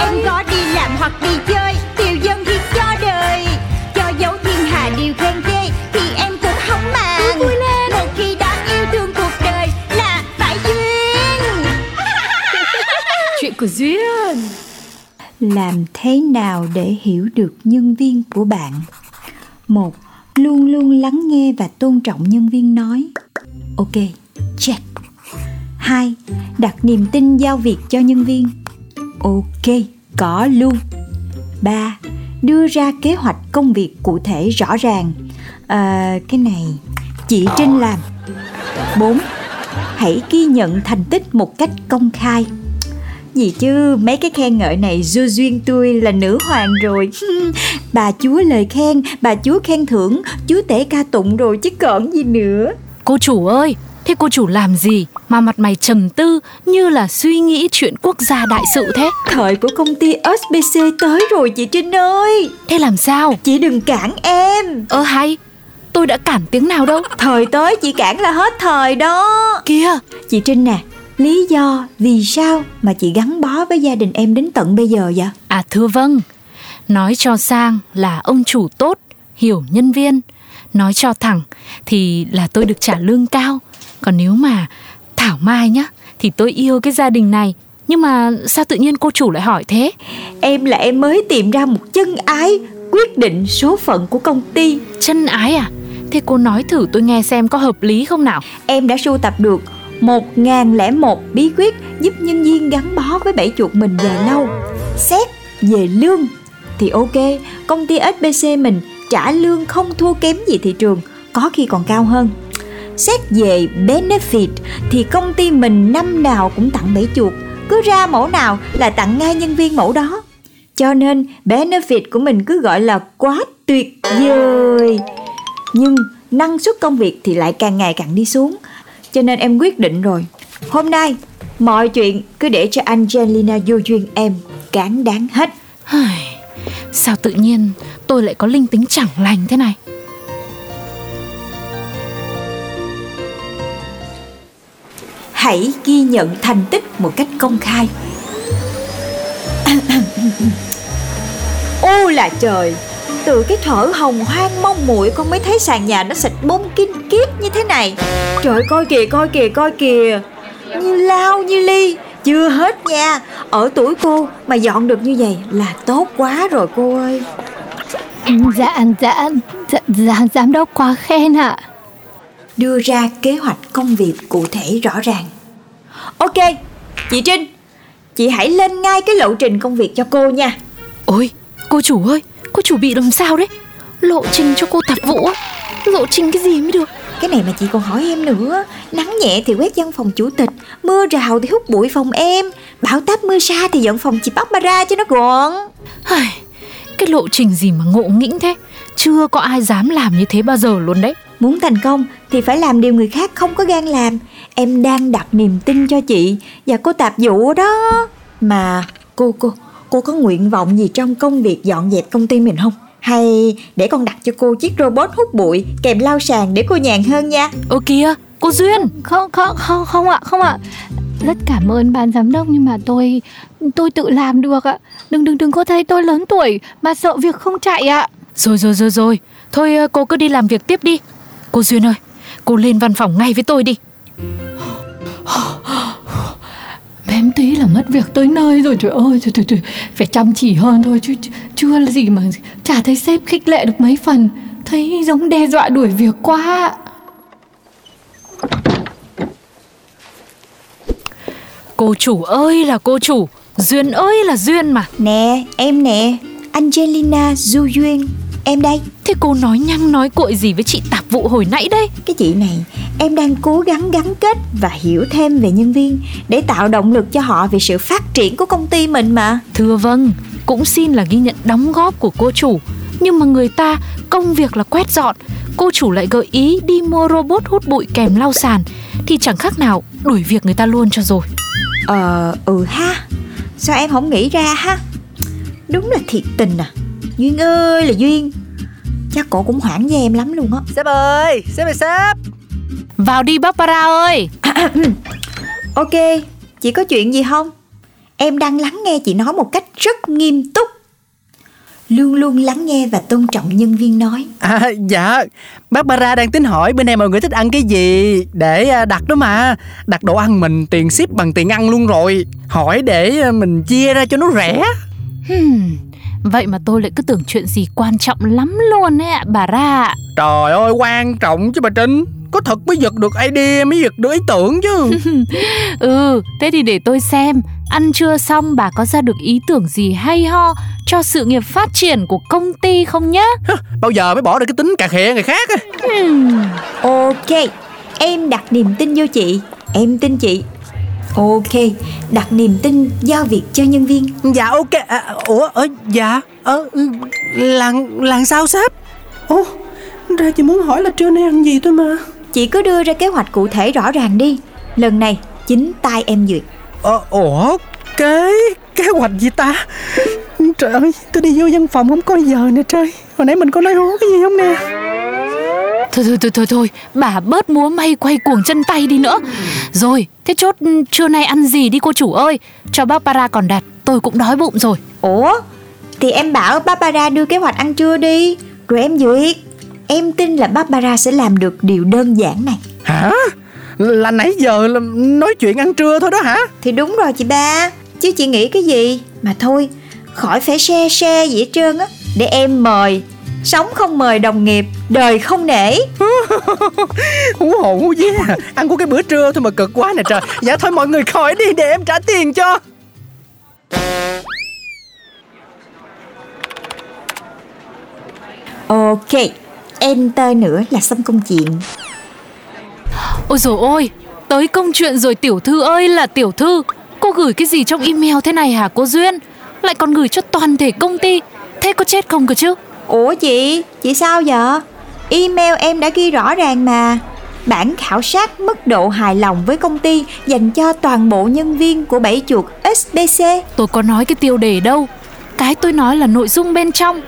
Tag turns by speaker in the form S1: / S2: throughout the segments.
S1: Em có đi làm hoặc đi chơi Tiêu dân thì cho đời. Cho dấu thiên hà điều khen ghê Thì em cũng không màng.
S2: Vui lên.
S1: Một khi đã yêu thương cuộc đời Là phải duyên.
S2: Chuyện của Duyên.
S3: Làm thế nào để hiểu được nhân viên của bạn? Một luôn luôn lắng nghe và tôn trọng nhân viên nói. Ok check. Hai đặt niềm tin giao việc cho nhân viên. Ok có luôn. Ba đưa ra kế hoạch công việc cụ thể rõ ràng. À, cái này chị trinh làm. Bốn hãy ghi nhận thành tích một cách công khai. Gì chứ mấy cái khen ngợi này dư duyên tôi là nữ hoàng rồi. Bà chúa lời khen, bà chúa khen thưởng, chúa tể ca tụng rồi chứ còn gì nữa.
S2: Cô chủ ơi Thế cô chủ làm gì mà mặt mày trầm tư như là suy nghĩ chuyện quốc gia đại sự thế?
S3: Thời của công ty SBC tới rồi chị Trinh ơi
S2: Thế làm sao?
S3: Chị đừng cản em
S2: Ơ hay, tôi đã cản tiếng nào đâu.
S3: Thời tới chị cản là hết thời đó
S2: Kìa,
S3: Chị Trinh nè Lý do vì sao mà chị gắn bó với gia đình em đến tận bây giờ vậy?
S2: à thưa vâng. Nói cho sang là ông chủ tốt, hiểu nhân viên. Nói cho thẳng thì là tôi được trả lương cao. Còn nếu mà Thảo Mai nhá, thì tôi yêu cái gia đình này. Nhưng mà sao tự nhiên cô chủ lại hỏi thế?
S3: Em là em mới tìm ra một chân ái Quyết định số phận của công ty
S2: Chân ái à? Thế cô nói thử tôi nghe xem có hợp lý không nào?
S3: Em đã sưu tập được 1001 bí quyết giúp nhân viên gắn bó với bẫy chuột mình dài lâu. Xét về lương thì ok, công ty SBC mình trả lương không thua kém gì thị trường, có khi còn cao hơn. Xét về benefit thì công ty mình năm nào cũng tặng bẫy chuột, cứ ra mẫu nào là tặng ngay nhân viên mẫu đó. Cho nên benefit của mình cứ gọi là quá tuyệt vời. Nhưng năng suất công việc thì lại càng ngày càng đi xuống cho nên em quyết định rồi Hôm nay mọi chuyện cứ để cho Angelina vô duyên em cán đáng hết
S2: Sao tự nhiên tôi lại có linh tính chẳng lành thế này?
S3: Hãy ghi nhận thành tích một cách công khai. Ô là trời Từ cái thở hồng hoang mong muội con mới thấy sàn nhà nó xịt bông kinh kiếp như thế này. Trời coi kìa coi kìa coi kìa. Như lao như ly Chưa hết nha. Ở tuổi cô mà dọn được như vậy là tốt quá rồi cô ơi.
S4: Dạ, dạ, dạ, dạ giám đốc quá khen ạ.
S3: Đưa ra kế hoạch công việc cụ thể rõ ràng. Ok, chị Trinh, chị hãy lên ngay cái lộ trình công việc cho cô nha.
S2: Ôi, cô chủ ơi, cô chủ bị làm sao đấy? Lộ trình cho cô tạp vụ á? Lộ trình cái gì mới được?
S3: Cái này mà chị còn hỏi em nữa Nắng nhẹ thì quét văn phòng chủ tịch Mưa rào thì hút bụi phòng em Bão táp mưa sa thì dọn phòng chị Barbara cho nó gọn
S2: cái lộ trình gì mà ngộ nghĩnh thế? Chưa có ai dám làm như thế bao giờ luôn đấy.
S3: Muốn thành công thì phải làm điều người khác không có gan làm Em đang đặt niềm tin cho chị Và cô tạp vụ đó Mà cô cô Cô có nguyện vọng gì trong công việc dọn dẹp công ty mình không? Hay để con đặt cho cô chiếc robot hút bụi Kèm lau sàn để cô nhàn hơn nha
S2: Ơ kìa, cô Duyên,
S4: Không, không, không, không ạ, không ạ. Rất cảm ơn ban giám đốc nhưng mà tôi tôi tự làm được ạ. Đừng đừng đừng có thấy tôi lớn tuổi mà sợ việc không chạy ạ.
S2: Rồi rồi rồi rồi Thôi ờ, cô cứ đi làm việc tiếp đi Cô Duyên ơi Cô lên văn phòng ngay với tôi đi.
S4: Bém tí là mất việc tới nơi rồi trời ơi trời, trời, trời. Phải chăm chỉ hơn thôi chứ chứ- chưa là gì mà chả thấy sếp khích lệ được mấy phần. Thấy giống đe dọa đuổi việc quá.
S2: Cô chủ ơi là cô chủ Duyên ơi là Duyên mà.
S3: Nè em nè Angelina Du Duyên Em đây
S2: Thế cô nói nhăng nói cội gì với chị tạp vụ hồi nãy đây
S3: Cái chị này Em đang cố gắng gắn kết và hiểu thêm về nhân viên để tạo động lực cho họ về sự phát triển của công ty mình mà.
S2: Thưa vâng, cũng xin là ghi nhận đóng góp của cô chủ. Nhưng mà người ta công việc là quét dọn, cô chủ lại gợi ý đi mua robot hút bụi kèm lau sàn thì chẳng khác nào đuổi việc người ta luôn cho rồi.
S3: Ờ, ừ ha. Sao em không nghĩ ra ha? Đúng là thiệt tình à. Duyên ơi là Duyên. Chắc cổ cũng hoảng với em lắm luôn á.
S5: Sếp ơi, sếp ơi sếp
S2: Vào đi Barbara ơi
S3: Ok, chị có chuyện gì không? Em đang lắng nghe chị nói một cách rất nghiêm túc. Luôn luôn lắng nghe và tôn trọng nhân viên nói.
S5: À dạ Barbara đang tính hỏi bên em mọi người thích ăn cái gì Để à, đặt đó mà Đặt đồ ăn mình tiền ship bằng tiền ăn luôn rồi Hỏi để à, mình chia ra cho nó rẻ
S2: hmm, Vậy mà tôi lại cứ tưởng chuyện gì quan trọng lắm luôn ấy ạ bà ra ạ.
S5: Trời ơi quan trọng chứ bà Trinh Có thật mới giật được idea mới giật được ý tưởng chứ
S2: Ừ, thế thì để tôi xem Ăn trưa xong bà có ra được ý tưởng gì hay ho Cho sự nghiệp phát triển của công ty không nhá
S5: Bao giờ mới bỏ được cái tính cà khịa người khác á
S2: hmm.
S3: Ok, em đặt niềm tin vô chị. Em tin chị. Ok, đặt niềm tin giao việc cho nhân viên.
S5: Dạ ok à, Ủa ờ, dạ ờ, ừ, Làm làm sao sếp Ồ ra chị muốn hỏi là trưa nay ăn gì thôi mà
S3: Chị cứ đưa ra kế hoạch cụ thể rõ ràng đi. Lần này chính tay em duyệt.
S5: Ờ, ủa cái kế hoạch gì ta Trời ơi tôi đi vô văn phòng không có giờ nè trời Hồi nãy mình có nói hố cái gì không nè
S2: Thôi thôi thôi thôi thôi. Bà bớt múa may quay cuồng chân tay đi nữa. Rồi thế chốt ừ, trưa nay ăn gì đi cô chủ ơi? Cho Barbara còn đặt Tôi cũng đói bụng rồi.
S3: Ủa, thì em bảo Barbara đưa kế hoạch ăn trưa đi. Rồi em duyệt. Em tin là Barbara sẽ làm được điều đơn giản này.
S5: Hả? Là nãy giờ là nói chuyện ăn trưa thôi đó hả?
S3: Thì đúng rồi chị ba. Chứ chị nghĩ cái gì? Mà thôi khỏi phải xe xe gì hết trơn á. Để em mời Sống không mời đồng nghiệp Đời không nể.
S5: Hú hồn hú vía Ăn của cái bữa trưa thôi mà cực quá nè trời. Dạ thôi mọi người khỏi đi để em trả tiền cho.
S3: Ok Enter nữa là xong công chuyện
S2: Ôi dồi ôi Tới công chuyện rồi tiểu thư ơi là tiểu thư. Cô gửi cái gì trong email thế này hả cô Duyên? Lại còn gửi cho toàn thể công ty. Thế có chết không cơ chứ
S3: Ủa chị Chị sao vậy Email em đã ghi rõ ràng mà Bản khảo sát mức độ hài lòng với công ty dành cho toàn bộ nhân viên của bảy chuột SBC.
S2: Tôi có nói cái tiêu đề đâu Cái tôi nói là nội dung bên trong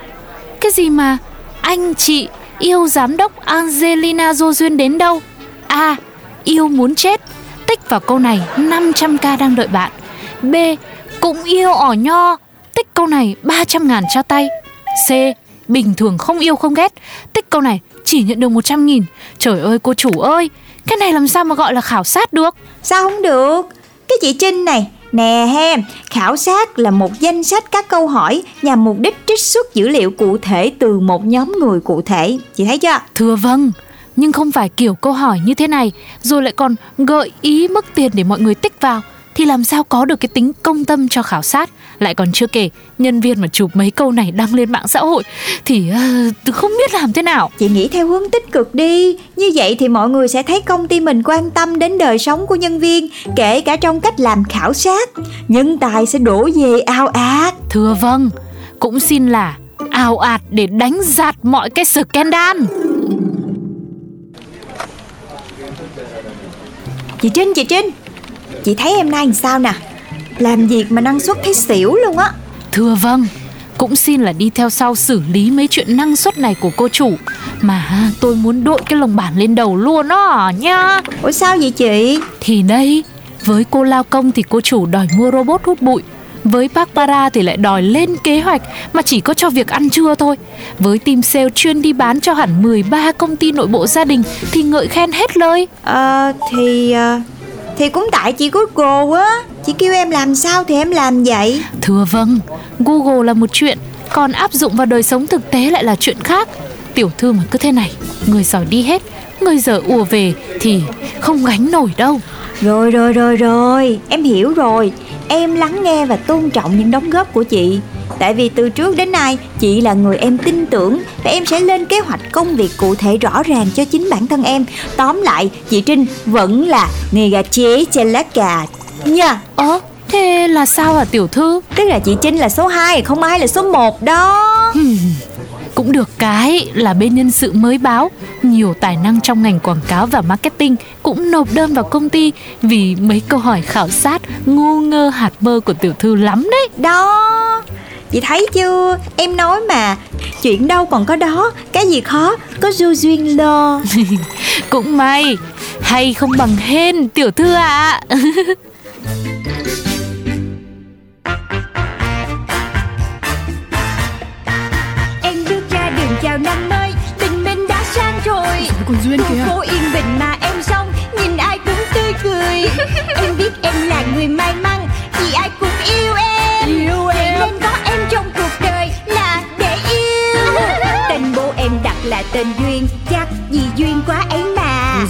S2: Cái gì mà Anh chị yêu giám đốc Angelina Jolie đến đâu A. Yêu muốn chết Tích vào câu này 500k đang đợi bạn B. Cũng yêu ỏ nho Tích câu này 300 ngàn cho tay C. Bình thường không yêu không ghét Tích câu này chỉ nhận được 100 nghìn Trời ơi cô chủ ơi Cái này làm sao mà gọi là khảo sát được
S3: Sao không được? Cái chị Trinh này, nè he, khảo sát là một danh sách các câu hỏi nhằm mục đích trích xuất dữ liệu cụ thể từ một nhóm người cụ thể. Chị thấy chưa?
S2: Thưa vâng, nhưng không phải kiểu câu hỏi như thế này rồi lại còn gợi ý mức tiền để mọi người tích vào thì làm sao có được cái tính công tâm cho khảo sát? Lại còn chưa kể nhân viên mà chụp mấy câu này đăng lên mạng xã hội thì uh, không biết làm thế nào.
S3: Chị nghĩ theo hướng tích cực đi. Như vậy thì mọi người sẽ thấy công ty mình quan tâm đến đời sống của nhân viên Kể cả trong cách làm khảo sát. Nhân tài sẽ đổ về ao ạt.
S2: Thưa vâng cũng xin là ào ạt để đánh giạt mọi cái scandal.
S3: Chị Trinh, chị Trinh Chị thấy em nay làm sao nè? Làm việc mà năng suất thấy xỉu luôn á.
S2: Thưa vâng cũng xin là đi theo sau xử lý mấy chuyện năng suất này của cô chủ. Mà tôi muốn đội cái lồng bản lên đầu luôn đó nha
S3: Ủa sao vậy chị?
S2: Thì đây, với cô lao công thì cô chủ đòi mua robot hút bụi. Với Barbara thì lại đòi lên kế hoạch mà chỉ có cho việc ăn trưa thôi. Với team sale chuyên đi bán cho hẳn 13 công ty nội bộ gia đình thì ngợi khen hết lời.
S3: Ờ thì ờ, Thì cũng tại chị Google á Chị kêu em làm sao thì em làm vậy
S2: Thưa vâng, Google là một chuyện, còn áp dụng vào đời sống thực tế lại là chuyện khác. Tiểu thư mà cứ thế này, người giỏi đi hết, người dở ùa về thì không gánh nổi đâu.
S3: Rồi rồi rồi rồi Em hiểu rồi Em lắng nghe và tôn trọng những đóng góp của chị
S6: Tại vì từ trước đến nay chị là người em tin tưởng Và em sẽ lên kế hoạch công việc cụ thể rõ ràng cho chính bản thân em. Tóm lại chị Trinh vẫn là người gà chế trên lá cà Nha.
S2: Ơ, thế là sao hả tiểu thư?
S6: Tức là chị Trinh là số 2 Không ai là số 1 đó.
S2: Cũng được cái là bên nhân sự mới báo Nhiều tài năng trong ngành quảng cáo và marketing Cũng nộp đơn vào công ty Vì mấy câu hỏi khảo sát ngu ngơ hạt mơ của tiểu thư lắm đấy.
S6: Đó Chị thấy chưa? Em nói mà Chuyện đâu còn có đó. Cái gì khó Có du duyên lo.
S2: Cũng may Hay không bằng hên tiểu thư ạ.
S3: Em bước ra đường chào năm mới Tình mình đã sang rồi.
S5: Còn Duyên
S3: Khu phố yên bình mà em sống Nhìn ai cũng tươi cười. Em biết em là người may mắn